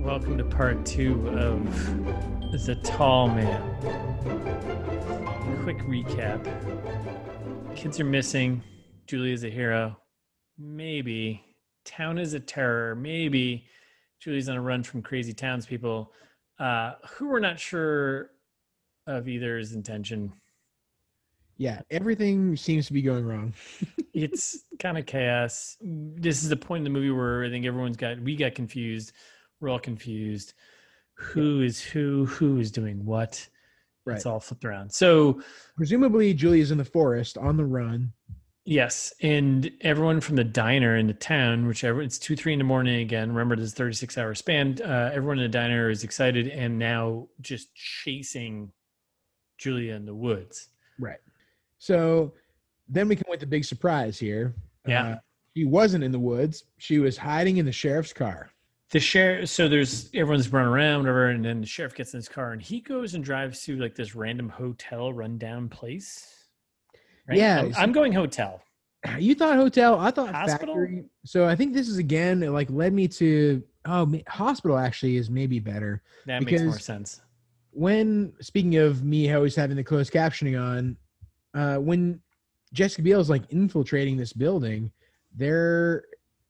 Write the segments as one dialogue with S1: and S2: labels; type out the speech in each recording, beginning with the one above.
S1: Welcome to part two of The Tall Man. Quick recap kids are missing. Julia's a hero. Maybe. Town is a terror. Maybe. Julie's on a run from crazy townspeople uh, who we're not sure of either's intention.
S2: Yeah, everything seems to be going wrong.
S1: it's kind of chaos. This is the point in the movie where I think everyone's got we got confused. We're all confused. Who is who? Who is doing what?
S2: Right.
S1: It's all flipped around. So
S2: Presumably, Julia's in the forest on the run.
S1: yes, and everyone from the diner in the town, whichever it's two, three in the morning again. Remember, this thirty-six hour span. Uh, everyone in the diner is excited and now just chasing Julia in the woods.
S2: Right. So then we come with the big surprise here.
S1: Yeah.
S2: Uh, she wasn't in the woods. She was hiding in the sheriff's car.
S1: the sheriff so there's everyone's running around whatever and then the sheriff gets in his car and he goes and drives to like this random hotel rundown place
S2: Yeah,
S1: i'm, I'm going hotel
S2: You thought hotel. I thought
S1: Hospital?
S2: factory. So I think this is again it, like led me to oh hospital actually is maybe better.
S1: that makes more sense
S2: When speaking of me always having the closed captioning on, uh, when Jessica Biel is like infiltrating this building, there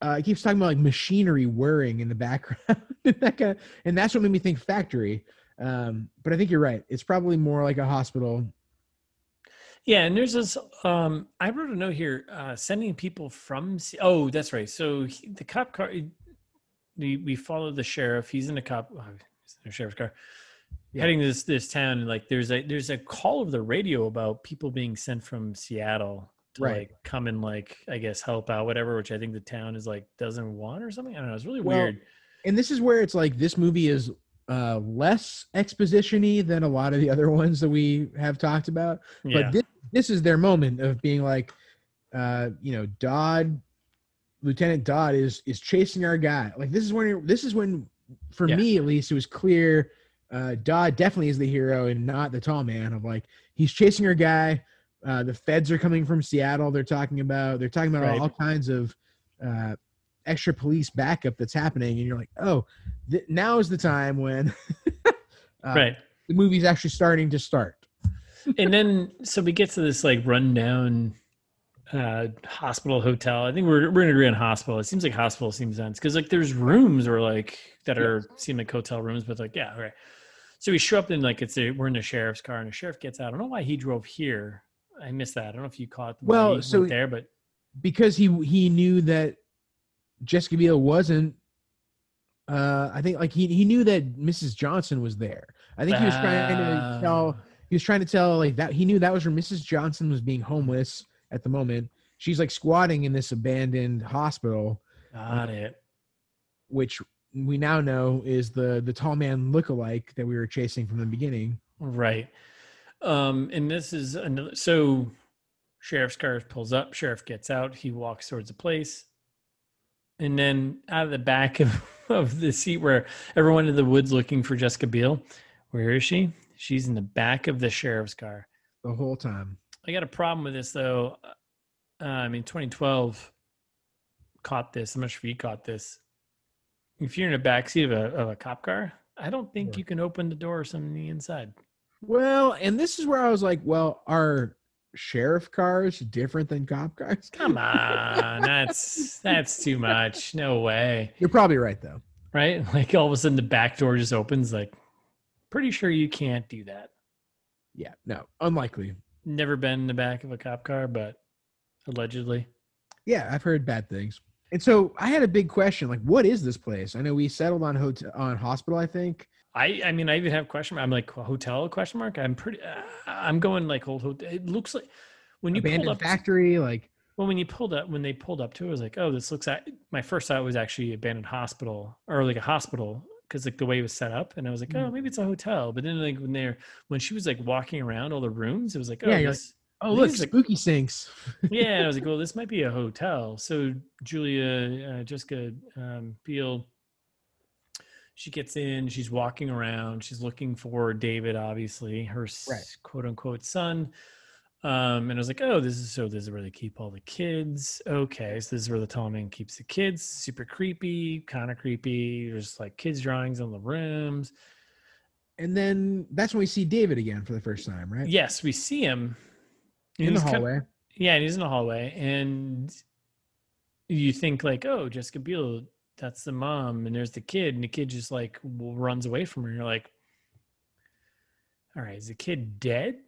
S2: uh, it keeps talking about like machinery whirring in the background, and, that kind of, and that's what made me think factory. Um, but I think you're right. It's probably more like a hospital.
S1: yeah and there's this um i wrote a note here uh sending people from C- oh that's right so he, the cop car we, we follow the sheriff he's in the cop oh, he's in the sheriff's car
S2: Yeah.
S1: heading to this this town and like there's a there's a call of the radio about people being sent from Seattle to
S2: Right.
S1: like come and like I guess help out whatever which I think the town is like doesn't want or something I don't know it's really
S2: Well,
S1: weird
S2: and this is where it's like this movie is uh less exposition-y than a lot of the other ones that we have talked about
S1: yeah
S2: but this, this is their moment of being like uh you know dodd lieutenant dodd is is chasing our guy like this is when this is when for
S1: Yeah.
S2: me at least it was clear uh dodd definitely is the hero and not the tall man of like he's chasing our guy. Uh the feds are coming from seattle they're talking about they're talking about
S1: Right.
S2: all kinds of uh extra police backup that's happening and you're like oh th- now is the time when uh,
S1: right.
S2: the movie's actually starting to start.
S1: And then so we get to this like rundown uh hospital hotel. I think we're we're gonna agree on hospital. It seems like hospital seems sense because like there's rooms or like that are seem like hotel rooms but like yeah right so we show up in like it's a we're in the sheriff's car and the sheriff gets out i don't know why he drove here i missed that i don't know if you caught
S2: Well, so-
S1: there but
S2: because he he knew that Jessica Biel wasn't. Uh, I think like he he knew that Mrs. Johnson was there. I think he was trying to tell
S1: Ah.
S2: he was trying to tell like that he knew that was where Mrs. Johnson was being homeless at the moment. She's like squatting in this abandoned hospital,
S1: got it
S2: which we now know is the the tall man lookalike that we were chasing from the beginning.
S1: Right. Um, and this is another so sheriff's car pulls up, sheriff gets out, he walks towards the place. And then out of the back of, of the seat where everyone in the woods looking for Jessica Biel, where is she? She's in the back of the sheriff's car.
S2: The whole time.
S1: I got a problem with this though. Uh, I mean, 2012 caught this. I'm not sure if you caught this. If you're in the back seat of a, of a cop car, I don't think
S2: Sure.
S1: you can open the door or something the inside.
S2: Well, and this is where I was like, well, are sheriff cars different than cop cars?
S1: Come on, that's that's too much. No way,
S2: You're probably right though.
S1: right? Like all of a sudden the back door just opens. Like, pretty sure you can't do that.
S2: Yeah, no, unlikely.
S1: Never been in the back of a cop car, but allegedly.
S2: Yeah, I've heard bad things. And so I had a big question, like, what is this place? I know we settled on hotel on hospital, I think.
S1: I I mean I even have question. mark. I'm like hotel question mark. I'm pretty. Uh, I'm going like old hotel. It looks like when you pulled
S2: Abandoned
S1: up.
S2: factory, like
S1: Well, when you pulled up, when they pulled up to, it, I was like, oh, this looks like my first thought was actually abandoned hospital or like a hospital because like the way it was set up, and I was like, oh,
S2: Mhm.
S1: maybe it's a hotel. But then like when they're when she was like walking around all the rooms, it was like, oh,
S2: Yeah,
S1: this,
S2: oh look, spooky sinks.
S1: yeah. I was like, well, this might be a hotel. So Julia, uh, Jessica um, Biel, she gets in, she's walking around, she's looking for David, obviously her
S2: Right.
S1: quote unquote son. Um, and I was like, oh, this is so this is where they keep all the kids. Okay, so this is where the tall man keeps the kids. Super creepy, kind of creepy. There's like kids' drawings on the rooms.
S2: And then that's when we see David again for the first time, right?
S1: Yes, we see him
S2: In the
S1: He's kind-
S2: hallway.
S1: yeah, and he's in the hallway, and you think like, oh, Jessica Biel, that's the mom, and there's the kid, and the kid just like runs away from her. You're like, all right, is the kid dead?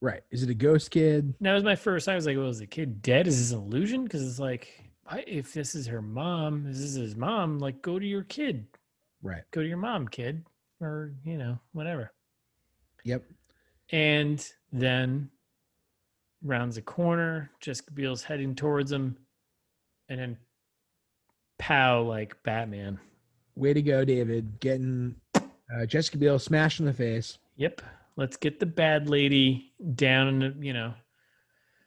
S2: Right. Is it a ghost kid?
S1: That was my first. I was like, well, is the kid dead? Is this an illusion? Because it's like, why, if this is her mom, this is his mom, like, go to your kid,
S2: Right.
S1: go to your mom, kid, or you know, whatever.
S2: Yep.
S1: And then rounds a corner. Jessica Biel's heading towards him, and then pow like Batman.
S2: Way to go, David. Getting uh, Jessica Biel smashed in the face.
S1: Yep. Let's get the bad lady down in the, you know.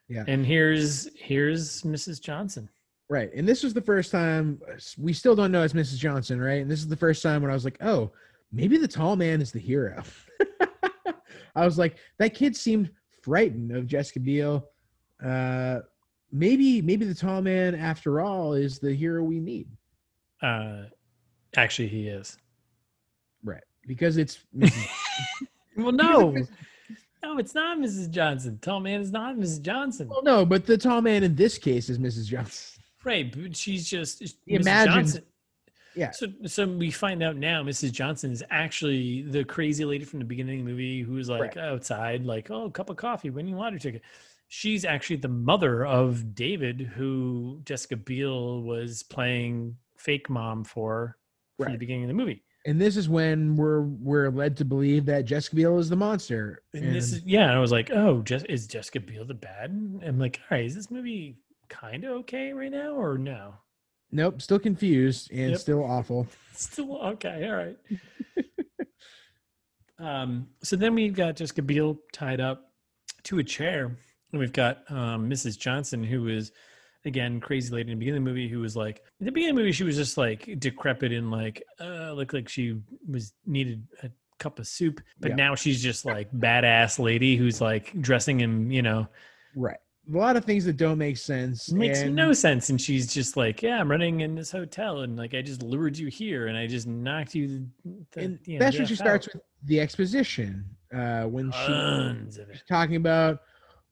S2: Yeah.
S1: And here's here's Mrs. Johnson.
S2: Right. And this was the first time we still don't know it's Mrs. Johnson, right? And this is the first time when I was like, oh, maybe the tall man is the hero. I was like, that kid seemed frightened of Jessica Biel. Uh, maybe, maybe the tall man, after all, is the hero we need.
S1: Uh actually he is.
S2: Right. Because it's
S1: Well, no. no, it's not Mrs. Johnson. Tall man is not Mrs. Johnson.
S2: well, no, but the tall man in this case is Mrs. Johnson.
S1: Right, but she's just Johnson.
S2: Yeah.
S1: So, so we find out now Mrs. Johnson is actually the crazy lady from the beginning of the movie who's like
S2: Right.
S1: outside, like, oh, cup of coffee, winning lottery ticket. She's actually the mother of David, who Jessica Biel was playing fake mom for from the beginning of the movie.
S2: And this is when we're we're led to believe that Jessica Biel is the monster.
S1: And this is yeah, and I was like, oh, Jess, is Jessica Biel the bad? I'm like, all right, is this movie kind of okay right now or no?
S2: Nope, still confused and
S1: Yep.
S2: still awful.
S1: Still okay. All right. um, so then we've got Jessica Biel tied up to a chair, and we've got um, Mrs. Johnson, who is again crazy lady in the beginning of the movie, who was like in the beginning of the movie she was just like decrepit and like uh, looked like she was needed a cup of soup, but
S2: Yeah.
S1: now she's just like badass lady who's like dressing in you know
S2: Right. A lot of things that don't make sense.
S1: makes
S2: and-
S1: no sense and she's just like yeah i'm running in this hotel and like i just lured you here and i just knocked you the,
S2: and
S1: you know,
S2: that's when she
S1: F
S2: starts with the exposition uh when she
S1: tons
S2: she's talking about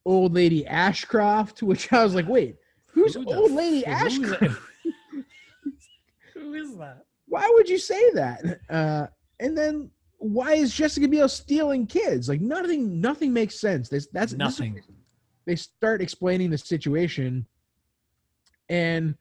S2: old lady ashcroft which i was like wait who's
S1: Who
S2: old lady
S1: f-
S2: ashcroft?
S1: Who is that?
S2: Why would you say that? Uh and then why is jessica biel stealing kids? Like nothing nothing makes sense. This that's this
S1: nothing
S2: they start explaining the situation and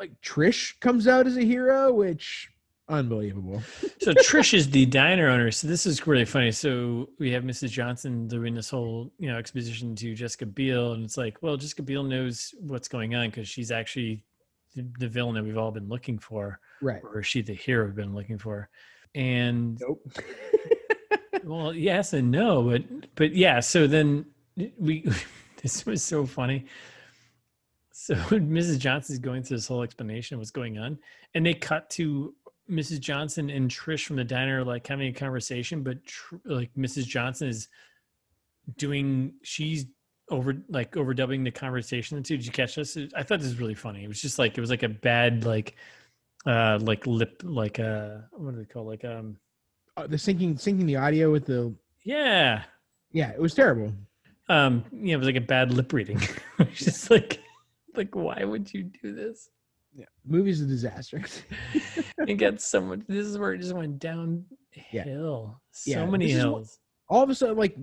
S2: like trish comes out as a hero which unbelievable.
S1: So trish is the diner owner so this is really funny. So we have mrs johnson doing this whole you know exposition to jessica biel and it's like well jessica biel knows what's going on because she's actually the, the villain that we've all been looking for.
S2: Right.
S1: Or is she the hero we've been looking for? And
S2: nope.
S1: Well yes and no but but yeah so then we this was so funny. So mrs johnson's going through this whole explanation of what's going on and they cut to mrs johnson and trish from the diner like having a conversation but tr- like mrs johnson is doing she's over like overdubbing the conversation too. Did you catch this? I thought this was really funny. It was just like it was like a bad like uh like lip like uh what do they call it? like um
S2: Uh, the syncing syncing the audio with the
S1: yeah.
S2: Yeah it was terrible
S1: um yeah it was like a bad lip reading. It's just like like why would you do this?
S2: Yeah. Movie's a disaster.
S1: It got so much this is where it just went downhill.
S2: Yeah.
S1: so
S2: Yeah,
S1: many
S2: this is what-
S1: hills.
S2: all of a sudden like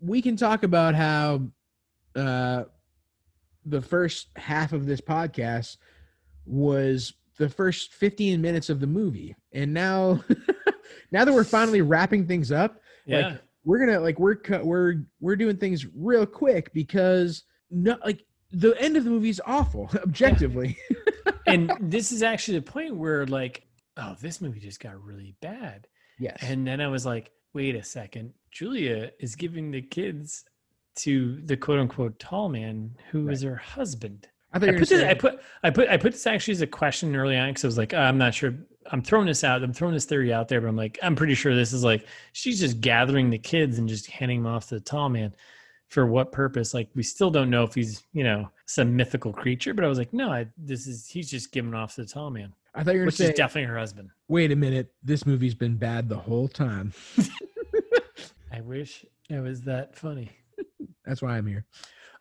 S2: we can talk about how uh the first half of this podcast was the first 15 minutes of the movie. And now now that we're finally wrapping things up
S1: yeah.
S2: Like, we're gonna like we're we're we're doing things real quick because no like the end of the movie is awful objectively.
S1: And this is actually the point where like oh this movie just got really bad.
S2: Yes.
S1: And then i was like wait a second. Julia is giving the kids to the quote unquote tall man who is her husband.
S2: I
S1: I put, this, I put I put I put this actually as a question early on because I was like, "Uh, I'm not sure. I'm throwing this out. I'm throwing this theory out there, but I'm like, I'm pretty sure this is like she's just gathering the kids and just handing them off to the tall man. for what purpose? Like we still don't know if he's you know some mythical creature. But I was like, no, I, this is he's just giving off to the tall man,
S2: I thought you were
S1: which
S2: going
S1: is definitely her husband.
S2: wait a minute, this movie's been bad the whole time.
S1: I wish it was that funny.
S2: That's why I'm here.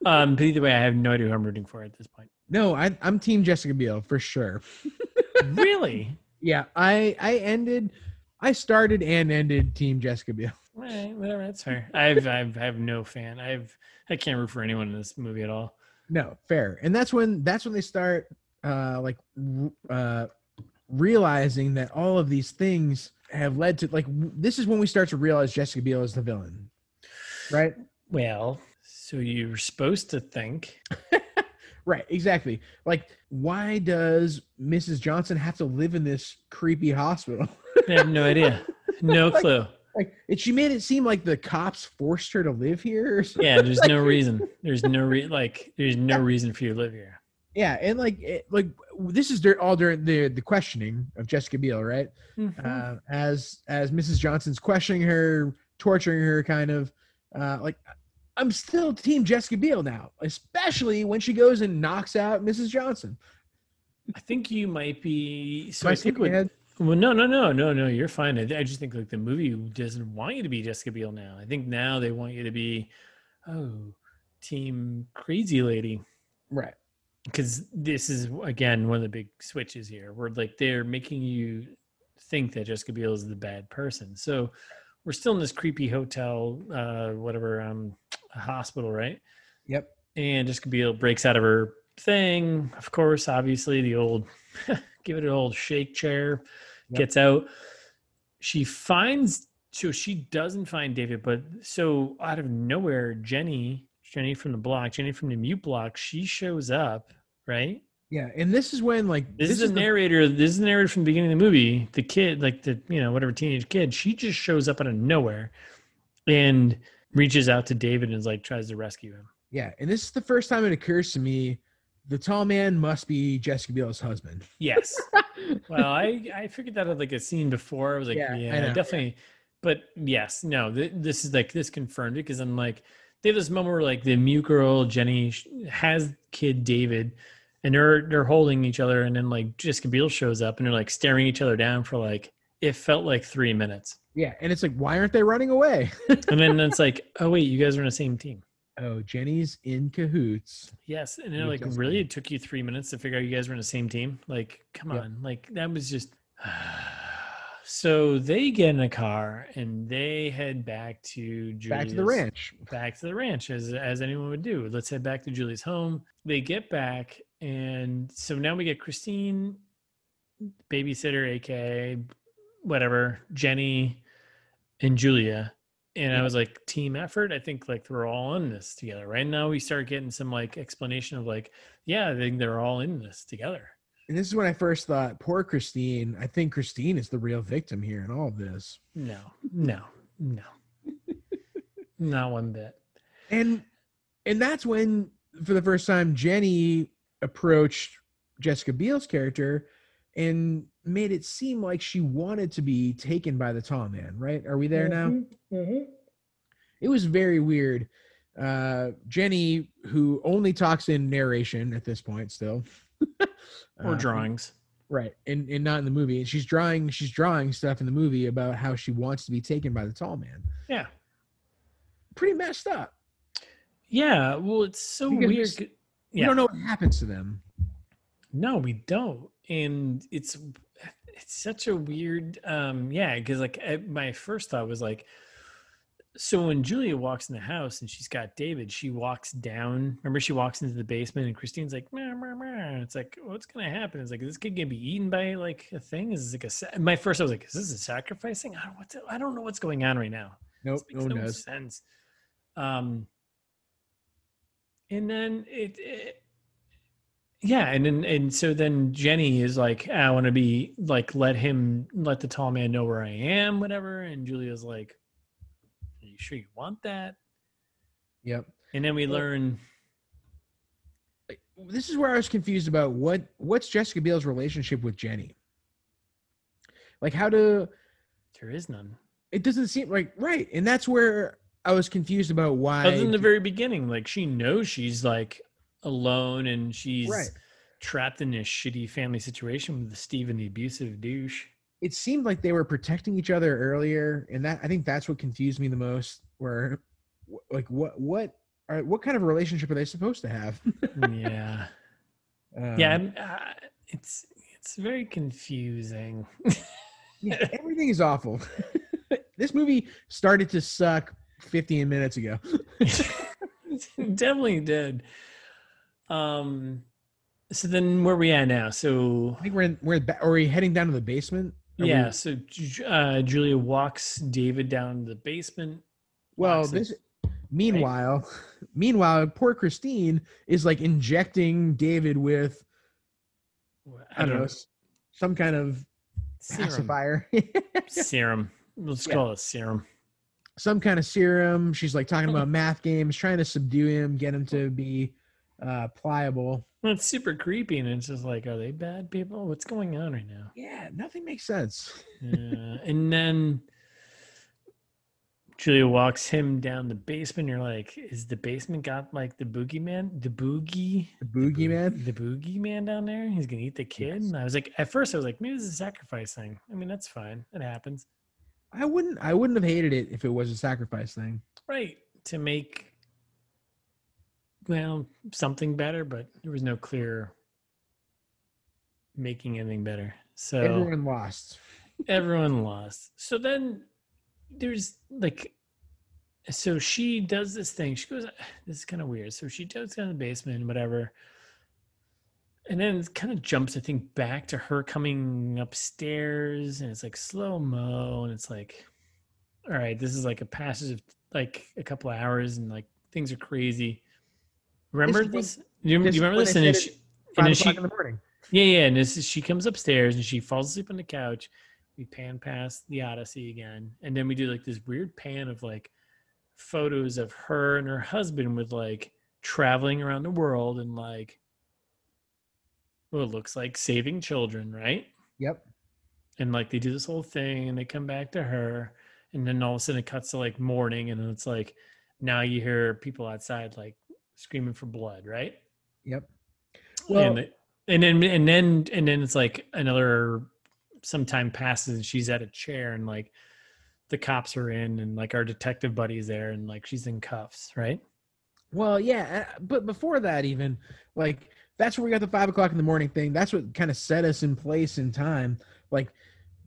S1: Um, but either way, I have no idea who I'm rooting for at this point.
S2: No, I, I'm Team Jessica Biel for sure.
S1: really?
S2: Yeah, I I ended, I started and ended Team Jessica Biel.
S1: Right, whatever. That's fair. I've, I've, I have no fan. I've, I can't root for anyone in this movie at all.
S2: No, fair. And that's when that's when they start uh like uh realizing that all of these things have led to like this is when we start to realize Jessica Biel is the villain. Right?
S1: Well, so you're supposed to think.
S2: Right, exactly. Like why does Mrs. Johnson have to live in this creepy hospital?
S1: I have no idea. No
S2: Like-
S1: clue.
S2: like and she made it seem like the cops forced her to live here or something.
S1: Yeah, there's no reason. There's no re- like. There's no reason for you to live here.
S2: Yeah, and like it, like this is dur- all during the the questioning of Jessica Biel, right?
S1: Mm-hmm.
S2: uh, as as Mrs. Johnson's questioning her, torturing her, kind of uh, like I'm still Team Jessica Biel now, especially when she goes and knocks out Mrs. Johnson.
S1: I think you might be. So
S2: I
S1: I think
S2: skipping
S1: what. Well, no, no, no, no, no. You're fine. I, I just think like the movie doesn't want you to be Jessica Biel now. I think now they want you to be, oh, Team Crazy Lady,
S2: right?
S1: because this is again one of the big switches here, where like they're making you think that Jessica Biel is the bad person. So we're still in this creepy hotel, uh, whatever, um, hospital, right?
S2: Yep.
S1: And Jessica Biel breaks out of her thing. Of course, obviously, the old give it an old shake chair,
S2: Yep.
S1: gets out. She finds, so she doesn't find David, but so out of nowhere, Jenny, Jenny from the block, Jenny from the mute block, she shows up, right?
S2: Yeah, and this is when like
S1: This, is the
S2: the-
S1: narrator. This is the narrator from the beginning of the movie. The kid, like the you know whatever teenage kid, she just shows up out of nowhere, and reaches out to David and is like tries to rescue him.
S2: yeah, and this is the first time it occurs to me the tall man must be Jessica Biel's husband.
S1: Yes. well, I I figured that out like a scene before. I was like,
S2: Yeah,
S1: yeah, definitely. But yes, no, th- this is like this confirmed it because I'm like they have this moment where like the mute girl Jenny sh- has kid David, and they're they're holding each other, and then like Jessica Biel shows up, and they're like staring each other down for like it felt like three minutes,
S2: Yeah, and it's like why aren't they running away?
S1: and then it's like, oh wait, you guys are on the same team.
S2: oh, Jenny's in cahoots.
S1: Yes, and
S2: With
S1: like really, it took you three minutes to figure out you guys were in the same team. Like, come
S2: Yep.
S1: on, like that was just. so they get in a car and they head back to Julia's,
S2: Back to the ranch.
S1: Back to the ranch, as as anyone would do. Let's head back to Julie's home. They get back, and so now we get Christine, babysitter, aka whatever, Jenny, and Julia. And I was like, team effort. I think like we're all in this together. Right now, we start getting some like explanation of like, yeah, I think they're all in this together.
S2: And this is when I first thought, poor Christine. I think Christine is the real victim here in all of this.
S1: No, no, no, not one bit.
S2: And and that's when, for the first time, Jenny approached Jessica Biel's character and made it seem like she wanted to be taken by the tall man. Right? Are we there now? It was very weird. Uh, Jenny, who only talks in narration at this point, still,
S1: Or
S2: Uh,
S1: drawings.
S2: right and, and not in the movie and she's drawing she's drawing stuff in the movie about how she wants to be taken by the tall man
S1: Yeah.
S2: pretty messed up
S1: Yeah. Well, it's so
S2: Because
S1: weird.
S2: s-
S1: c-
S2: we
S1: Yeah.
S2: don't know what happens to them
S1: No, we don't. And it's it's such a weird um yeah, because like eh, my first thought was like so when Julia walks in the house and she's got David, she walks down. Remember, she walks into the basement and Christine's like, meh, meh, meh. It's like, what's gonna happen? It's like, is this kid gonna be eaten by like a thing? Is this like a? sa- My first, I was like, is this a sacrificing? I don't, what I don't know what's going on right now.
S2: nope no
S1: no sense. Um, and then it, it- yeah, and then and so then Jenny is like, I want to be like, let him, let the tall man know where I am, whatever. And Julia's like, Are you sure you want that?
S2: yep
S1: And then we
S2: Well-
S1: learn,
S2: this is where i was confused about what what's jessica biel's relationship with jenny like how to
S1: there is none.
S2: it doesn't seem like right and that's where I was confused about why.
S1: Other than the very beginning, like she knows she's like alone and she's
S2: Right.
S1: trapped in this shitty family situation with the Steven, the abusive douche.
S2: it seemed like they were protecting each other earlier, and that I think that's what confused me the most. Where, like, what what are what kind of relationship are they supposed to have?
S1: yeah.
S2: Um,
S1: yeah. Uh, it's it's very confusing.
S2: yeah, everything is awful. this movie started to suck 15 minutes ago.
S1: Definitely did. Um. So then, where we at now? So
S2: I think we're in, we're in, ba- are we heading down to the basement? Are we-
S1: yeah. So uh, Julia walks David down to the basement.
S2: Well,
S1: locks it.
S2: this. Meanwhile, meanwhile, poor Christine is like injecting David with I don't know s- some kind of
S1: Serum.
S2: pacifier,
S1: serum. Let's
S2: Yeah.
S1: call it serum.
S2: some kind of serum. She's like talking about math games, trying to subdue him, get him to be uh, pliable.
S1: Well, it's super creepy, and it's just like, are they bad people? What's going on right now?
S2: Yeah, nothing makes sense.
S1: And then Julia walks him down the basement. You're like, is the basement got like the boogeyman, the boogie,
S2: The boogeyman.
S1: the boogeyman down there? He's gonna eat the kid.
S2: Yes.
S1: And I was like, at first, I was like, maybe this is a sacrifice thing. I mean, that's fine. It happens,
S2: I wouldn't. I wouldn't have hated it if it was a sacrifice thing.
S1: right? To make well something better, but there was no clear making anything better. So
S2: Everyone lost.
S1: everyone lost. So then there's like so she does this thing. She goes this is kind of weird. So she goes down to the basement and whatever. And then it kind of jumps, I think, back to her coming upstairs and it's like slow mo and it's like all right, this is like a passage of like a couple of hours and like things are crazy. Remember
S2: is
S1: this? You, you remember this? And she, and then she,
S2: in the morning.
S1: yeah, yeah. And this is, she comes upstairs and she falls asleep on the couch. We pan past the Odyssey again, and then we do like this weird pan of like photos of her and her husband with like traveling around the world and like well, it looks like saving children, right?
S2: Yep.
S1: And like they do this whole thing, and they come back to her, and then all of a sudden it cuts to like morning, and it's like now you hear people outside like screaming for blood, right?
S2: Yep. Well,
S1: and, and then and then and then it's like another some time passes and she's at a chair and like the cops are in and like our detective buddy's there and like she's in cuffs right
S2: Well, yeah, uh, but before that, even like that's where we got the five o'clock in the morning thing. That's what kind of set us in place in time. Like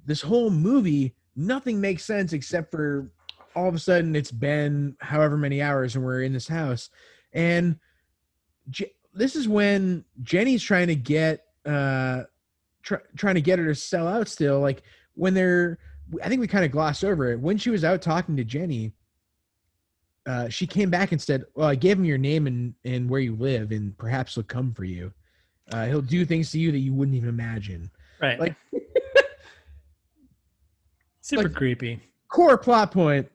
S2: this whole movie, nothing makes sense except for all of a sudden it's been however many hours and we're in this house, and Je- this is when Jenny's trying to get uh try, trying to get her to sell out still. Like when they're, I think we kind of glossed over it when she was out talking to Jenny uh, she came back and said, "Well, I gave him your name and and where you live, and perhaps he'll come for you. Uh, he'll do things to you that you wouldn't even imagine."
S1: right
S2: Like-
S1: super
S2: like-
S1: creepy
S2: Core plot point.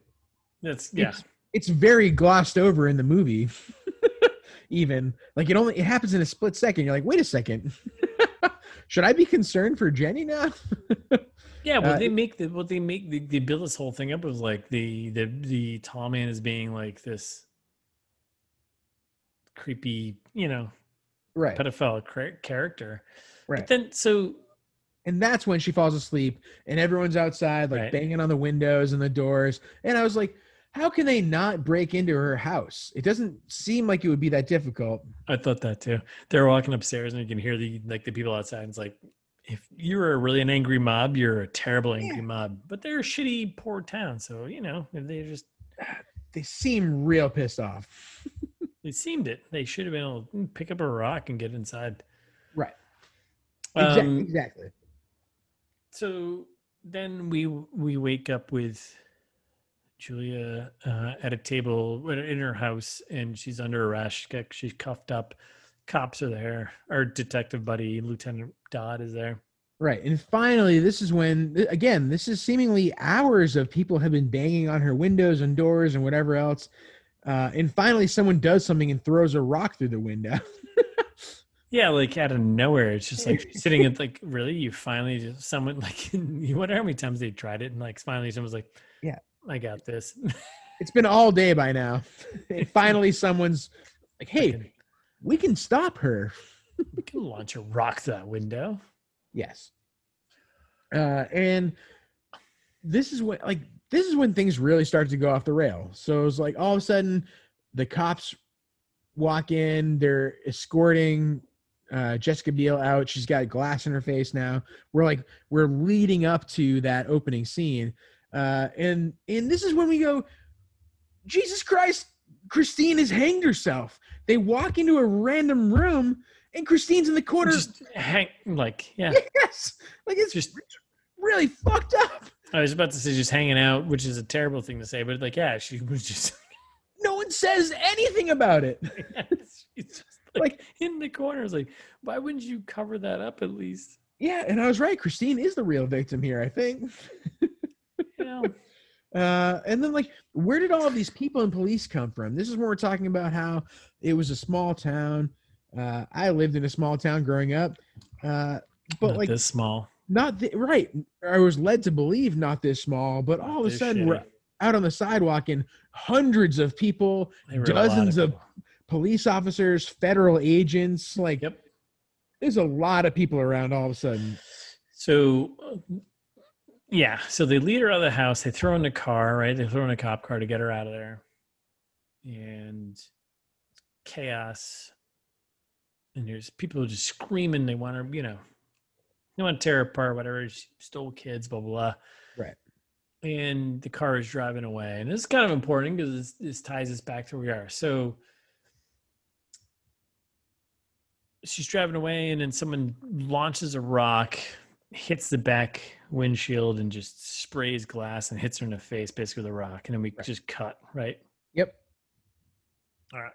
S1: that's yeah
S2: It's, it's very glossed over in the movie. Even like it only it happens in a split second. You're like, wait a second. Should I be concerned for Jenny now?
S1: yeah well
S2: uh,
S1: they make the what they make the, they build this whole thing up was like the the the tall man is being like this creepy you know
S2: right.
S1: pedophile character
S2: Right.
S1: but then so
S2: and that's when she falls asleep and everyone's outside like
S1: Right.
S2: banging on the windows and the doors and i was like how can they not break into her house it doesn't seem like it would be that difficult
S1: I thought that too. They're walking upstairs and you can hear the like the people outside. And it's like, if you're a really an angry mob, you're a terrible angry
S2: Yeah.
S1: mob. But they're a shitty poor town, so you know they just
S2: they seem real pissed off
S1: they seemed it. They should have been able to pick up a rock and get inside.
S2: right exactly,
S1: Um,
S2: exactly.
S1: so then we we wake up with Julia uh, at a table in her house, and she's under arrest. She got- She's cuffed up. Cops are there. Our detective buddy, Lieutenant Dodd, is there.
S2: right and finally this is when again this is seemingly hours of people have been banging on her windows and doors and whatever else uh, and finally someone does something and throws a rock through the window
S1: Yeah, like out of nowhere, it's just like sitting at like, really, you finally just someone like, you wonder how many times they tried it, and like finally someone's like,
S2: Yeah.
S1: I got this.
S2: It's been all day by now. And finally, someone's like, "Hey, we can stop her."
S1: we can launch a rock that window.
S2: Yes. Uh, and this is when, like, this is when things really start to go off the rail. So it's like all of a sudden, the cops walk in. They're escorting uh, Jessica Biel out. She's got glass in her face now. We're like, we're leading up to that opening scene, uh, and and this is when we go, Jesus Christ, Christine has hanged herself. They walk into a random room, and Christine's in the corner.
S1: Just hang like yeah.
S2: yes, like it's
S1: Just
S2: really fucked up.
S1: I was about to say just hanging out, which is a terrible thing to say, but like yeah, she was just
S2: No one says anything about it.
S1: she's just like, in the corner. It's like, why wouldn't you cover that up at least?
S2: Yeah, and I was right. Christine is the real victim here, I think.
S1: You
S2: Uh, and then, like, where did all of these people and police come from? This is when we're talking about how it was a small town. Uh, I lived in a small town growing up, uh, but
S1: not
S2: like,
S1: this small.
S2: not the, right. I was led to believe not this small, but all of a sudden
S1: shitty.
S2: we're out on the sidewalk and hundreds of people,
S1: They were a lot
S2: dozens of-
S1: people.
S2: police officers, federal agents. Like,
S1: Yep.
S2: there's a lot of people around all of a sudden.
S1: So, yeah. So they lead her out of the house. They throw in the car, right? They throw in a cop car to get her out of there, and chaos. And there's people just screaming. They want her, you know, they want to tear her apart. Whatever. She stole kids. Blah blah blah.
S2: Right.
S1: And the car is driving away, and this is kind of important because this, this ties us back to where we are. So. She's driving away, and then someone launches a rock hits the back windshield and just sprays glass and hits her in the face basically with a rock and then we
S2: Right.
S1: just cut right
S2: Yep.
S1: all right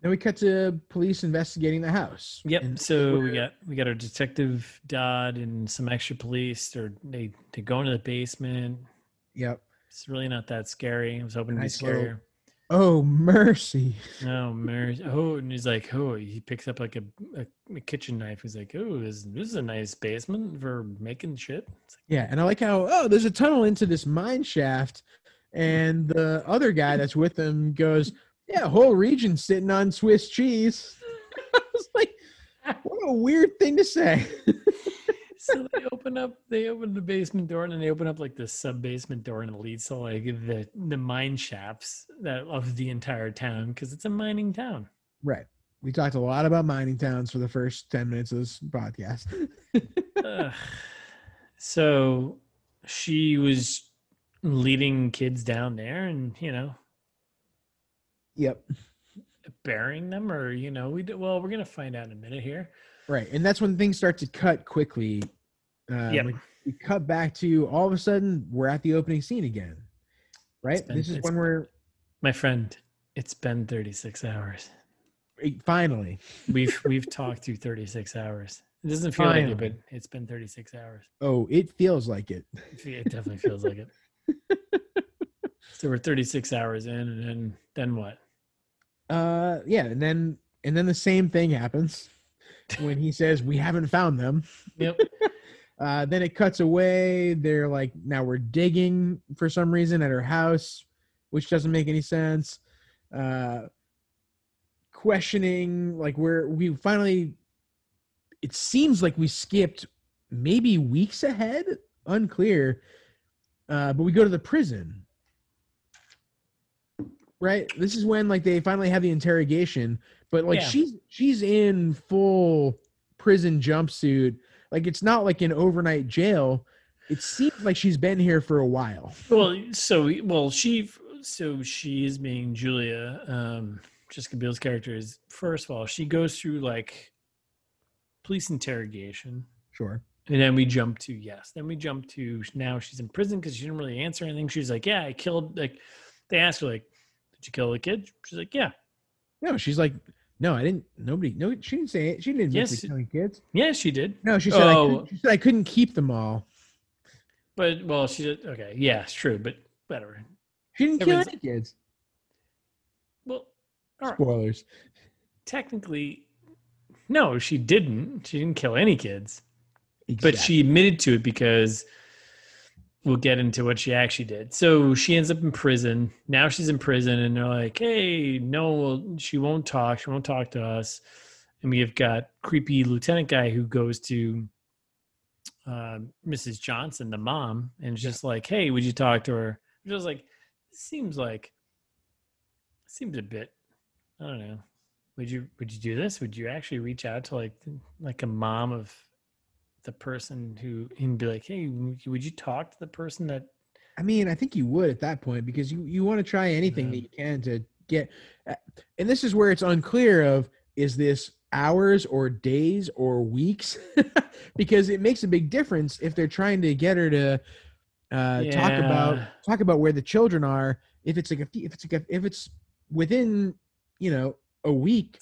S2: Then we cut to police investigating the house.
S1: yep
S2: And
S1: so we got we got our detective dodd and some extra police they're they they go into the basement
S2: Yep.
S1: it's really not that scary i was hoping to be scarier
S2: Oh mercy.
S1: Oh mercy! oh and he's like oh he picks up like a, a, a kitchen knife he's like oh this, this is a nice basement for making shit like,
S2: Yeah, and I like how oh, there's a tunnel into this mine shaft, and the other guy that's with him goes, "Yeah, whole region sitting on Swiss cheese." I was like, what a weird thing to say.
S1: so they open up they open the basement door and then they open up like the sub basement door and it leads to like the the mine shafts that of the entire town because it's a mining town
S2: right. We talked a lot about mining towns for the first ten minutes of this podcast.
S1: Ugh. so she was leading kids down there and you know
S2: yep.
S1: burying them or you know we d- well we're gonna find out in a minute here
S2: Right, and that's when things start to cut quickly. Um,
S1: Yep.
S2: like, we cut back to all of a sudden we're at the opening scene again. Right.
S1: been-
S2: this is when we're
S1: my friend it's been 36 hours
S2: finally.
S1: we've we've talked through 36 hours it doesn't feel like it but it's been 36 hours
S2: Oh, it feels like it.
S1: It definitely feels like it. so we're 36 hours in, and then then what?
S2: Uh, yeah, and then and then the same thing happens when he says we haven't found them.
S1: Yep.
S2: Uh, then it cuts away. They're like, now we're digging for some reason at her house, which doesn't make any sense. Uh, questioning, like, where we finally, it seems like we skipped maybe weeks ahead, unclear. Uh, but we go to the prison, right? This is when like they finally have the interrogation, but like
S1: Yeah.
S2: she's she's in full prison jumpsuit. Like it's not like an overnight jail. It seems like she's been here for a while.
S1: Well, so well she so she is being Julia. Um, Jessica Biel's character is first of all she goes through like police interrogation,
S2: Sure.
S1: and then we jump to yes. Then we jump to now she's in prison because she didn't really answer anything. She's like, yeah, I killed. Like they asked her like, did you kill the kid? She's like, yeah,
S2: No, she's like, no, I didn't. Nobody. No, she didn't say it. She didn't admit
S1: Yes.
S2: to killing kids.
S1: yeah, she did.
S2: No, she said, I
S1: Oh.
S2: couldn't, she said I couldn't keep them all.
S1: But well, she did. Okay, yeah, it's true, but whatever.
S2: She didn't kill any kids.
S1: Well, all right.
S2: Spoilers.
S1: technically no she didn't she didn't kill any kids but she admitted to it because we'll get into what she actually did. So she ends up in prison. Now she's in prison, and they're like, "Hey, no, she won't talk. She won't talk to us." And we've got creepy lieutenant guy who goes to uh, Mrs. Johnson, the mom, and it's just like, "Hey, would you talk to her?" I Just like, seems like seems a bit. I don't know. Would you would you do this? Would you actually reach out to like like a mom of the person who and be like, hey, would you talk to the person that?
S2: I mean, I think you would at that point because you you want to try anything
S1: Yeah.
S2: that you can to get, uh, and this is where it's unclear of is this hours or days or weeks because it makes a big difference if they're trying to get her to uh, talk about talk about where the children are. If it's like a if it's like a, if it's within you know a week,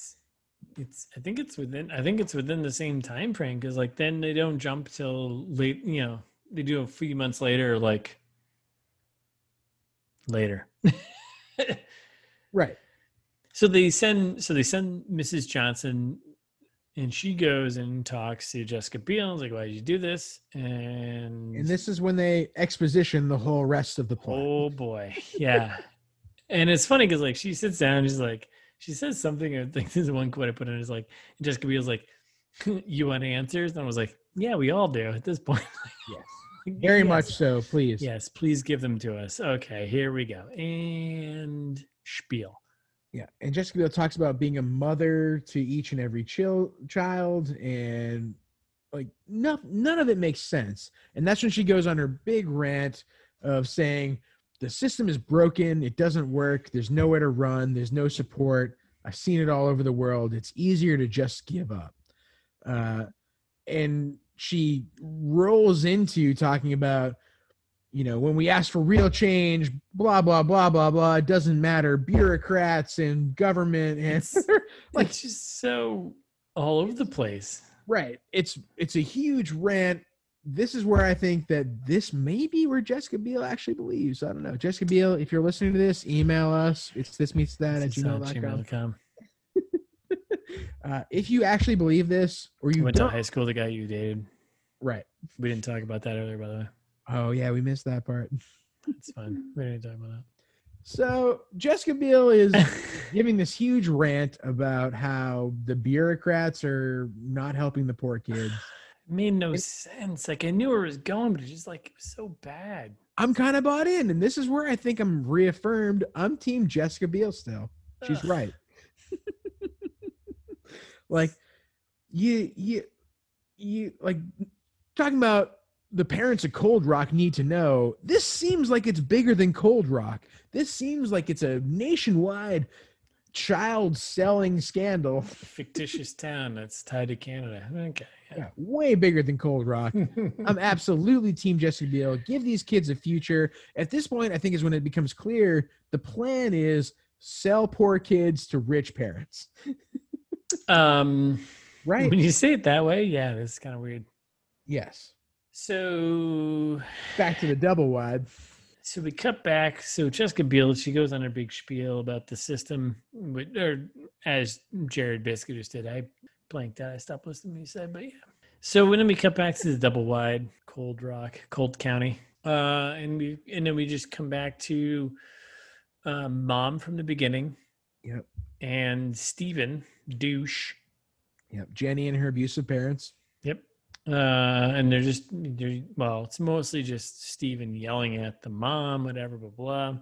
S1: It's, I think it's within I think it's within the same time frame because like then they don't jump till late. You know, they do a few months later, like later.
S2: right?
S1: So they send so they send Mrs. Johnson and she goes and talks to Jessica Biel. and like, why did you do this? And
S2: And this is when they exposition the whole rest of the plot.
S1: oh boy. Yeah. and it's funny because like she sits down, she's like, she says something, I think this is one quote I put in is like Jessica Biel's like, You want answers? And I was like, Yeah, we all do at this point.
S2: Yes. Very
S1: yes.
S2: much so, please.
S1: Yes, please give them to us. Okay, here we go. And spiel.
S2: Yeah, and Jessica Biel talks about being a mother to each and every chil- child, and like no, none of it makes sense. And that's when she goes on her big rant of saying the system is broken, it doesn't work, there's nowhere to run, there's no support. I've seen it all over the world. It's easier to just give up. Uh, and she rolls into talking about you know, when we ask for real change, blah blah blah blah blah, it doesn't matter. Bureaucrats and government and
S1: It's-
S2: like
S1: Like just so all over the place.
S2: right. It's it's a huge rant. This is where I think that this may be where Jessica Biel actually believes. I don't know. Jessica Biel, if you're listening to this, email us. It's this meets that at
S1: This is on
S2: gmail.com. Uh, if you actually believe this or
S1: You
S2: you
S1: went to high school, the guy you dated.
S2: right.
S1: We didn't talk about that earlier, by the way.
S2: Oh yeah, we missed that part.
S1: It's fine. We didn't talk about that.
S2: So Jessica Biel is giving this huge rant about how the bureaucrats are not helping the poor kids.
S1: Made no
S2: It-
S1: sense. Like I knew where it was going, but it just like it was so bad.
S2: I'm kind of bought in, and this is where I think I'm reaffirmed. I'm Team Jessica Biel still. She's
S1: Ugh.
S2: right. like you, you, you like talking about the parents of Cold Rock need to know. This seems like it's bigger than Cold Rock. This seems like it's a nationwide child selling scandal.
S1: Fictitious town that's tied to Canada. Okay.
S2: Yeah, way bigger than Cold Rock. I'm absolutely Team Jessica Biel. Give these kids a future. At this point, I think is when it becomes clear the plan is sell poor kids to rich parents.
S1: um
S2: Right?
S1: when you say it that way, yeah, this is kind of weird.
S2: Yes.
S1: So
S2: Back to the double wide.
S1: So we cut back. So Jessica Biel, she goes on her big spiel about the system, with- or as Jared basically just did. I blanked out. I stopped listening when you said, but yeah. So when we cut back to the double wide, Cold Rock, Cold County, uh, and we and then we just come back to uh, mom from the beginning.
S2: Yep.
S1: And Stephen douche.
S2: Yep. Jenny and her abusive parents.
S1: Uh, and they're just, they're, well, it's mostly just Steven yelling at the mom, whatever, blah, blah.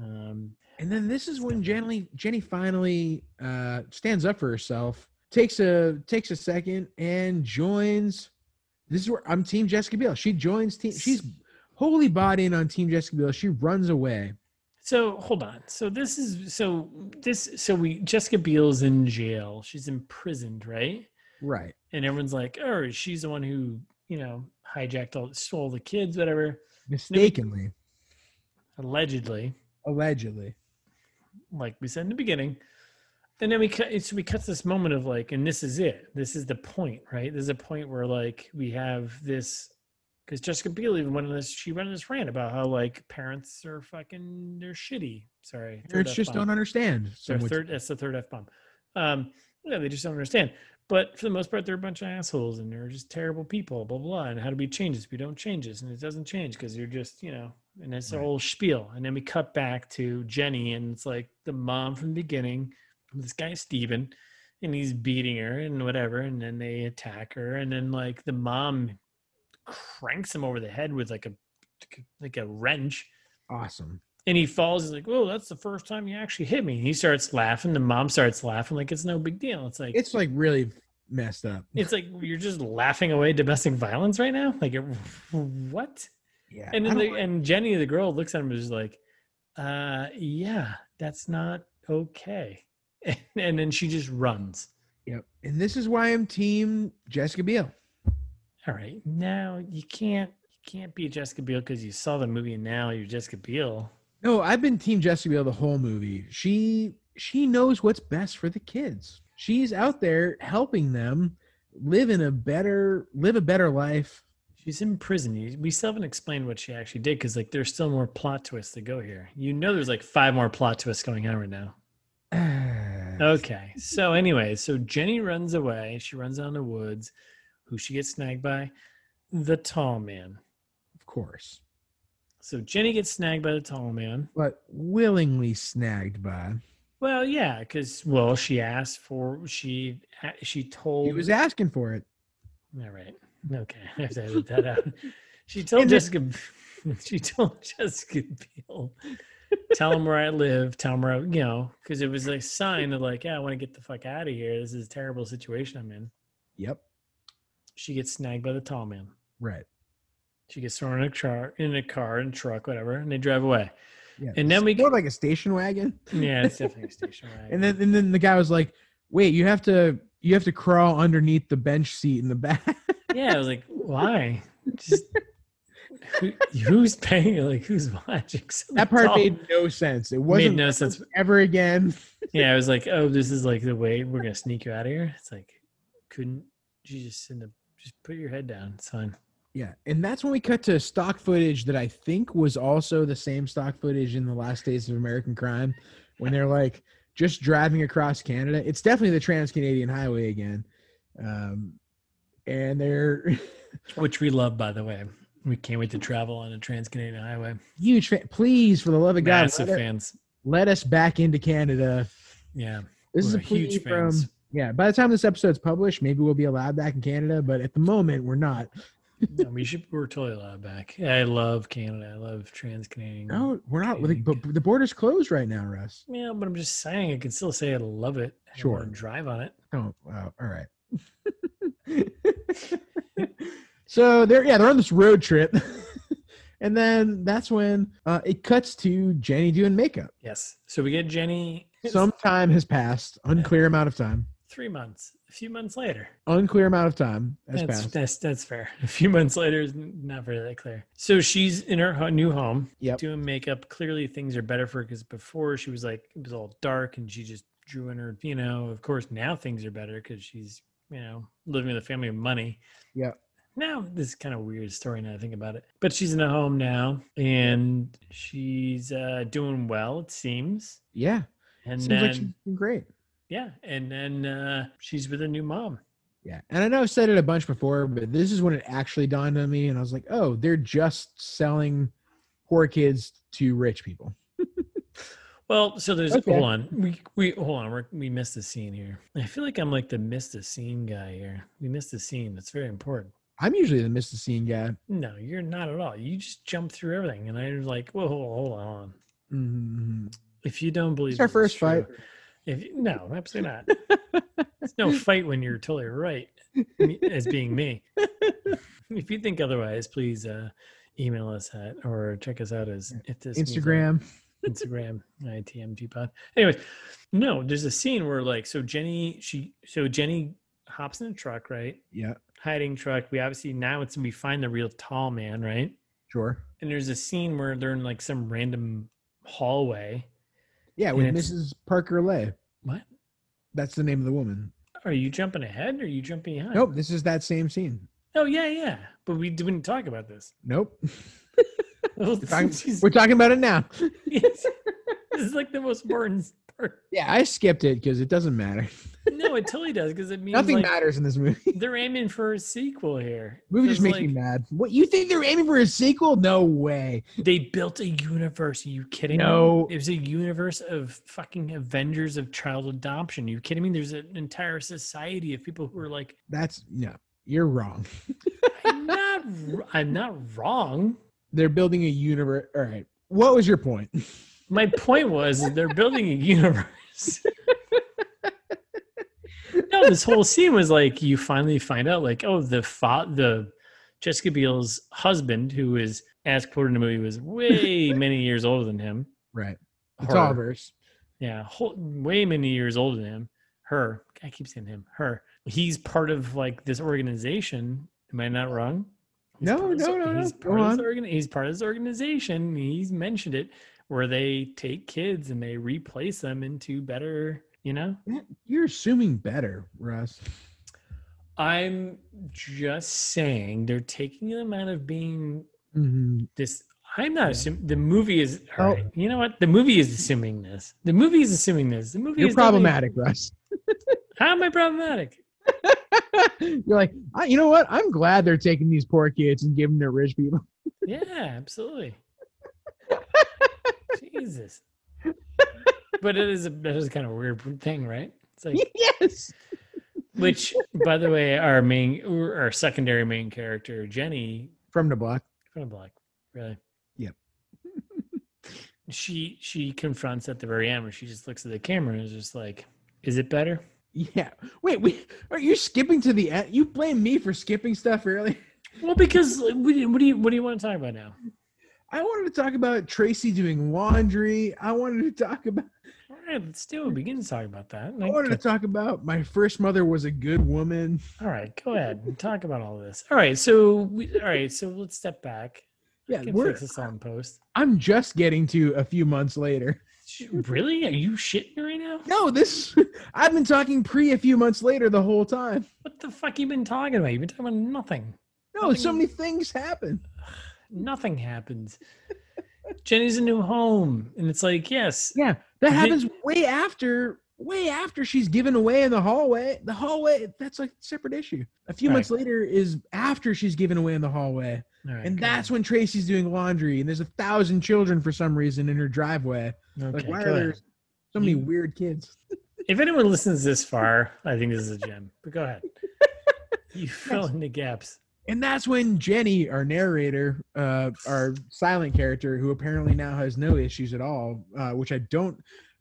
S1: Um,
S2: And then this is when Jenny Jenny finally uh, stands up for herself, takes a takes a second, and joins. This is where I'm Team Jessica Biel. She joins team. She's wholly bought in on Team Jessica Biel. She runs away.
S1: so hold on. So this is, so this, so we, Jessica Biel's in jail. She's imprisoned, right?
S2: Right.
S1: And everyone's like, oh, she's the one who, you know, hijacked all, stole the kids, whatever,
S2: Mistakenly,
S1: allegedly.
S2: allegedly.
S1: like we said in the beginning. And then we cut it's we cut this moment of like, and this is it. This is the point, right? There's a point where like we have this because Jessica Biel even went on this she went on this rant about how like parents are fucking they're shitty. Sorry.
S2: Parents just don't understand. Would-
S1: third that's the third F bomb. Um Yeah, they just don't understand. But for the most part, they're a bunch of assholes and they're just terrible people, blah, blah, blah. And how do we change this? We don't change this. And it doesn't change because you're just, you know, and it's a
S2: Right.
S1: whole spiel. And then we cut back to Jenny and it's like the mom from the beginning, this guy, Steven, and he's beating her and whatever. And then they attack her. And then like the mom cranks him over the head with like a, like a wrench
S2: Awesome.
S1: and he falls. He's like, "Whoa, that's the first time you actually hit me." And he starts laughing. The mom starts laughing like it's no big deal. It's like
S2: It's like really messed up.
S1: it's like you're just laughing away domestic violence right now. Like, it, what?
S2: Yeah.
S1: And then the, and Jenny, the girl, looks at him and is like, "Uh, yeah, that's not okay." And, and then she just runs.
S2: Yep. And this is why I'm team Jessica Biel.
S1: All right, now you can't you can't be Jessica Biel because you saw the movie and now you're Jessica Biel.
S2: No, I've been team Jessica Biel the whole movie. She she knows what's best for the kids. She's out there helping them live in a better live a better life.
S1: She's in prison. We still haven't explained what she actually did because like there's still more plot twists to go here. You know, there's like five more plot twists going on right now. Okay. So anyway, so Jenny runs away. She runs out in the woods. Who she gets snagged by? The tall man.
S2: Of course.
S1: So Jenny gets snagged by the tall man.
S2: But willingly snagged by.
S1: Well, yeah, because well, she asked for she she told
S2: He was asking for it.
S1: All right. Okay. I have to edit that out. She told Jessica she told Jessica Biel, tell him where I live, tell him where I, you know, because it was a sign of like, yeah, I want to get the fuck out of here. This is a terrible situation I'm in.
S2: Yep.
S1: She gets snagged by the tall man.
S2: Right.
S1: She gets thrown in a car, in a car, and truck, whatever, and they drive away.
S2: Yeah.
S1: And then we-
S2: more like a station wagon.
S1: Yeah, it's definitely a station wagon.
S2: And then and then the guy was like, "Wait, you have to you have to crawl underneath the bench seat in the back."
S1: yeah, I was like, why? Just who, who's paying? Like, who's watching? something
S2: that part made no sense. It wasn't
S1: no sense.
S2: ever again.
S1: Yeah, I was like, oh, this is like the way we're gonna sneak you out of here. It's like, couldn't you just in the just put your head down? It's fine.
S2: Yeah, and that's when we cut to stock footage that I think was also the same stock footage in the last days of American Crime, when they're like just driving across Canada. It's definitely the Trans Canadian Highway again, um, and they're
S1: Which we love, by the way. We can't wait to travel on a Trans Canadian Highway.
S2: huge fan. Please, for the love of God,
S1: Massive fans.
S2: let us back into Canada.
S1: Yeah,
S2: This is a
S1: huge
S2: from
S1: fans.
S2: yeah. By the time this episode's published, maybe we'll be allowed back in Canada, but at the moment, we're not.
S1: No, we should. We're totally allowed back. I love Canada. I love Trans Canadian.
S2: No, we're not. But the border's closed right now, Russ.
S1: Yeah, but I'm just saying. I can still say I love it. I
S2: Sure.
S1: drive on it.
S2: Oh, wow. All right. so they're yeah, they're on this road trip. and then that's when uh, it cuts to Jenny doing makeup.
S1: Yes. So we get Jenny.
S2: Some time has passed, unclear amount of time.
S1: Three months. A few months later.
S2: Unclear amount of time has
S1: That's,
S2: passed.
S1: that's that's fair. A few months later is not very that clear. So she's in her new home,
S2: Yep.
S1: doing makeup. Clearly, things are better for her because before she was like it was all dark and she just drew in her. You know, of course now things are better because she's you know living with a family of money.
S2: Yeah.
S1: Now this is kind of a weird story now I think about it, but she's in a home now and she's uh, doing well. It seems.
S2: Yeah.
S1: And
S2: Seems
S1: then
S2: like she's doing great.
S1: Yeah, and then uh, she's with a new mom.
S2: Yeah. And I know I've said it a bunch before, but this is when it actually dawned on me. And I was like, oh, they're just selling poor kids to rich people.
S1: Well, so there's
S2: Okay.
S1: hold on. We we hold on. We're, we missed a scene here. I feel like I'm like the missed a scene guy here. We missed a scene. That's very important.
S2: I'm usually the Mr. Scene guy.
S1: No, you're not at all. You just jump through everything, and I was like, whoa, hold, hold on.
S2: Mhm.
S1: If you don't believe
S2: It's our first fight.
S1: If you, no, absolutely not. It's no fight when you're totally right as being me. If you think otherwise, please uh, email us at or check us out as if this
S2: Instagram.
S1: Instagram, ITMT pod. Anyways, no, there's a scene where like so Jenny she so Jenny hops in a truck, right?
S2: Yeah.
S1: Hiding truck. We obviously now it's we find the real tall man, right?
S2: Sure.
S1: And there's a scene where they're in like some random hallway.
S2: Yeah, with Mrs. Parker Lay.
S1: What?
S2: That's the name of the woman.
S1: Are you jumping ahead or are you jumping behind?
S2: Nope, this is that same scene.
S1: Oh yeah, yeah. But we didn't talk about this.
S2: Nope. We're talking, we're talking about it now.
S1: yes. This is like the most important part.
S2: Yeah, I skipped it because it doesn't matter.
S1: No, it totally does because it means
S2: Nothing
S1: like,
S2: matters in this movie.
S1: they're aiming for a sequel here.
S2: movie just makes
S1: like,
S2: me mad. What you think they're aiming for a sequel? No way.
S1: They built a universe. Are you kidding
S2: No.
S1: me? It was a universe of fucking Avengers of child adoption. you kidding me? There's an entire society of people who are like,
S2: That's no. You're wrong.
S1: I'm not, I'm not wrong.
S2: They're building a universe. All right. What was your point?
S1: My point was they're building a universe. no, this whole scene was like you finally find out, like, oh, the fa- the Jessica Biel's husband, who is as quoted in the movie, was way many years older than him.
S2: Right.
S1: Her.
S2: It's all verse.
S1: Yeah, whole, way many years older than him. Her, I keep saying him. Her. He's part of like this organization. Am I not wrong? He's
S2: No,
S1: part of
S2: no, no, no.
S1: He's
S2: Go
S1: part, of this organ- he's part of this organization. He's mentioned it where they take kids and they replace them into better. You know,
S2: You're assuming better, Russ.
S1: I'm just saying they're taking them out of being
S2: Mhm.
S1: this. I'm not assuming the movie is.
S2: Oh.
S1: Right, you know what? The movie is assuming this. The movie is assuming this. The movie
S2: You're
S1: is definitely-
S2: problematic, Russ.
S1: How am I problematic?
S2: You're like, I, you know what? I'm glad they're taking these poor kids and giving them to rich people.
S1: Yeah, absolutely. Jesus. But it is a that is kind of a weird thing, right? It's like
S2: yes.
S1: which by the way, our main or our secondary main character, Jenny
S2: From the block.
S1: from the Black, really.
S2: Yep.
S1: she she confronts at the very end where she just looks at the camera and is just like, Is it better?
S2: Yeah. Wait, wait. Are you skipping to the end? You blame me for skipping stuff early.
S1: Well, because what do you what do you, what do you want to talk about now?
S2: I wanted to talk about Tracy doing laundry. I wanted to talk about
S1: All right, let's do it. Begin to talk about that.
S2: I wanted to talk about my first mother was a good woman.
S1: All right, go ahead and talk about all of this. All right, so we, all right, so let's step back.
S2: Yeah,
S1: We
S2: we're,
S1: fix this in post.
S2: I'm just getting to a few months later.
S1: Really? Are you shitting right now?
S2: No, this I've been talking pre a few months later the whole time.
S1: What the fuck you been talking about? You've been talking about nothing.
S2: No, so many things happen.
S1: Nothing happens. Jenny's a new home, and it's like, yes,
S2: Yeah, that happens way after way after she's given away in the hallway. The hallway, that's like a separate issue. A few
S1: Right.
S2: months later is after she's given away in the hallway.
S1: all right,
S2: and that's
S1: ahead.
S2: when Tracy's doing laundry and there's a thousand children for some reason in her driveway.
S1: okay,
S2: like why are there so many
S1: You-
S2: weird kids?
S1: If anyone listens this far, I think this is a gem. But go ahead. You fill in the gaps.
S2: And that's when Jenny, our narrator, uh, our silent character, who apparently now has no issues at all, uh, which I don't.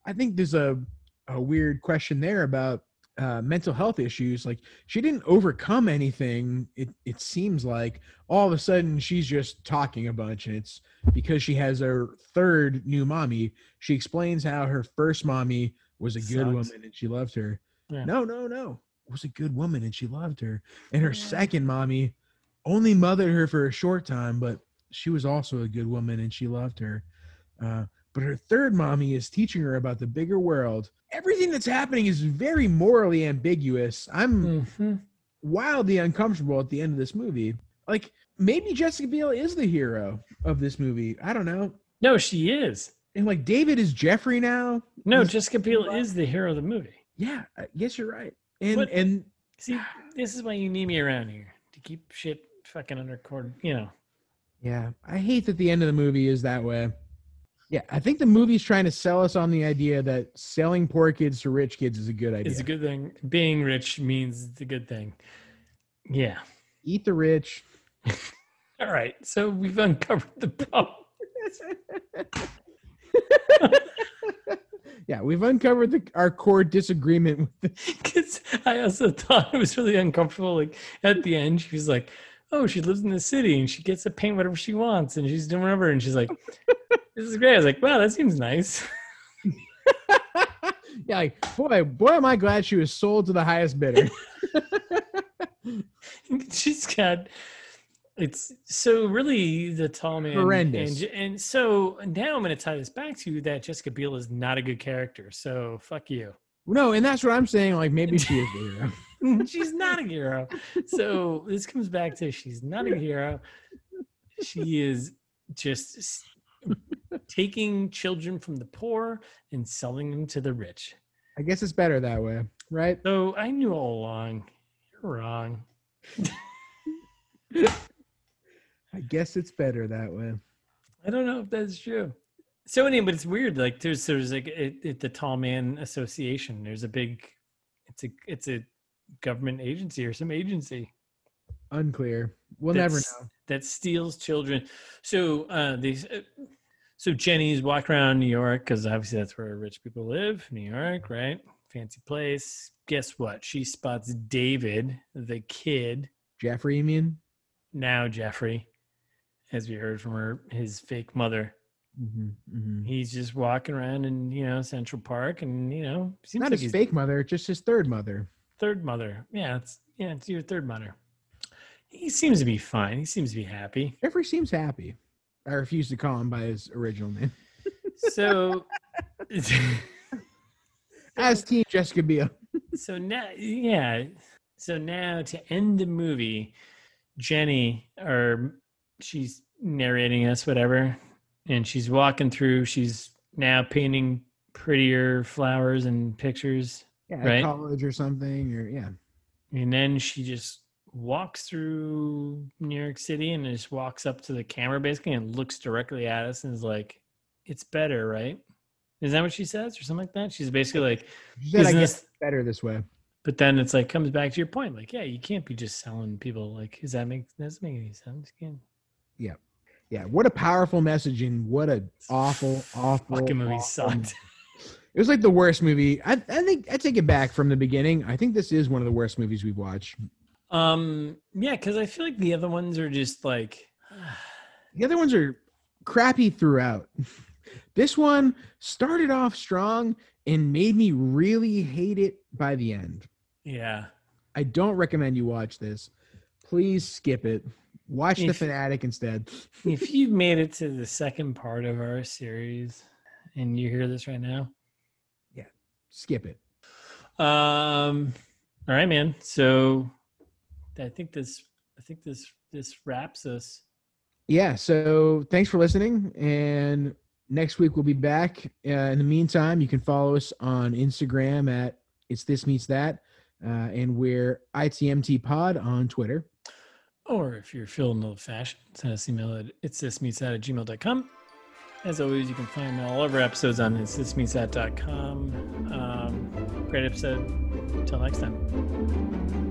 S2: I think there's a a weird question there about uh, mental health issues. Like she didn't overcome anything. It it seems like all of a sudden she's just talking a bunch, and it's because she has her third new mommy. She explains how her first mommy was a good
S1: Sucks.
S2: woman and she loved her.
S1: Yeah.
S2: No, no, no. Was a good woman and she loved her. And her
S1: Yeah.
S2: second mommy only mothered her for a short time, but she was also a good woman and she loved her. Uh, but her third mommy is teaching her about the bigger world. Everything that's happening is very morally ambiguous. I'm
S1: Mhm.
S2: wildly uncomfortable at the end of this movie. Like maybe Jessica Biel is the hero of this movie. I don't know.
S1: No, she is.
S2: And like David is Jeffrey now.
S1: No,
S2: He's-
S1: Jessica Biel is the hero of the movie.
S2: Yeah, I guess you're right. And
S1: What-
S2: and
S1: See, this is why you need me around here to keep shit fucking under cord. You know,
S2: Yeah, I hate that the end of the movie is that way. Yeah, I think the movie's trying to sell us on the idea that selling poor kids to rich kids is a good idea.
S1: it's a good thing. Being rich means it's a good thing. Yeah.
S2: Eat the rich.
S1: All right. So we've uncovered the problem.
S2: yeah, we've uncovered the, our core disagreement with
S1: Because I also thought it was really uncomfortable. Like at the end, she was like, "Oh, she lives in the city and she gets to paint whatever she wants, and she's doing whatever." And she's like, "This is great." I was like, "Wow, that seems nice."
S2: yeah, like boy, boy, am I glad she was sold to the highest bidder.
S1: she's got. It's so really the tall man.
S2: Horrendous.
S1: And, and so now I'm going to tie this back to that Jessica Biel is not a good character. So fuck you.
S2: no, and that's what I'm saying. Like maybe she is.
S1: she's not a hero. So this comes back to she's not a hero. She is just taking children from the poor and selling them to the rich.
S2: I guess it's better that way, right?
S1: So I knew all along. You're wrong.
S2: I guess it's better that way.
S1: I don't know if that's true. So anyway, but it's weird. Like there's there's like it, it, the Tall Man Association. There's a big, it's a it's a government agency or some agency
S2: Unclear. We'll never know.
S1: that steals children. So uh, these, uh, so Jenny's walk around New York because obviously that's where rich people live. New York, right? Fancy place. Guess what? She spots David, the kid,
S2: Jeffrey, you mean?
S1: now Jeffrey, as we heard from her, his fake mother.
S2: Mm-hmm, mm-hmm.
S1: He's just walking around in you know Central Park, and you know seems
S2: Not
S1: like
S2: his fake mother, just his third mother.
S1: Third mother. Yeah, it's yeah, it's your third mother. He seems to be fine. He seems to be happy.
S2: Jeffrey seems happy. I refuse to call him by his original name.
S1: So,
S2: As Team Jessica Biel.
S1: so now, yeah. So now to end the movie, Jenny, or she's narrating us, whatever, and she's walking through. She's now painting prettier flowers and pictures,
S2: Yeah,
S1: Right.
S2: college or something, or yeah.
S1: and then she just walks through New York City and just walks up to the camera basically and looks directly at us and is like, "It's better, right?" Is that what she says or something like that? She's basically like,
S2: She said, I guess better this way.
S1: But then it's like comes back to your point, like, yeah, you can't be just selling people. Like, does that make doesn't make any sense? You can't-
S2: Yeah, what a powerful message and what a awful, awful
S1: Fucking movie
S2: awful-
S1: sucked.
S2: It was like the worst movie. I, I think I take it back from the beginning. I think this is one of the worst movies we've watched.
S1: Um, yeah, because I feel like the other ones are just like,
S2: The other ones are crappy throughout. This one started off strong and made me really hate it by the end.
S1: yeah,
S2: I don't recommend you watch this. Please skip it. Watch The Fanatic instead.
S1: if you've made it to the second part of our series and you hear this right now,
S2: Skip it.
S1: um, all right, man. So I think this, I think this, this wraps us.
S2: Yeah. So thanks for listening. And next week we'll be back. Uh, in the meantime, you can follow us on Instagram at It's This Meets That. Uh, and we're ITMT Pod on Twitter.
S1: Or if you're feeling old fashioned, send us an email at it's this meets that at gmail.com. As always, you can find all of our episodes on it's this meets Um, great episode. Until next time.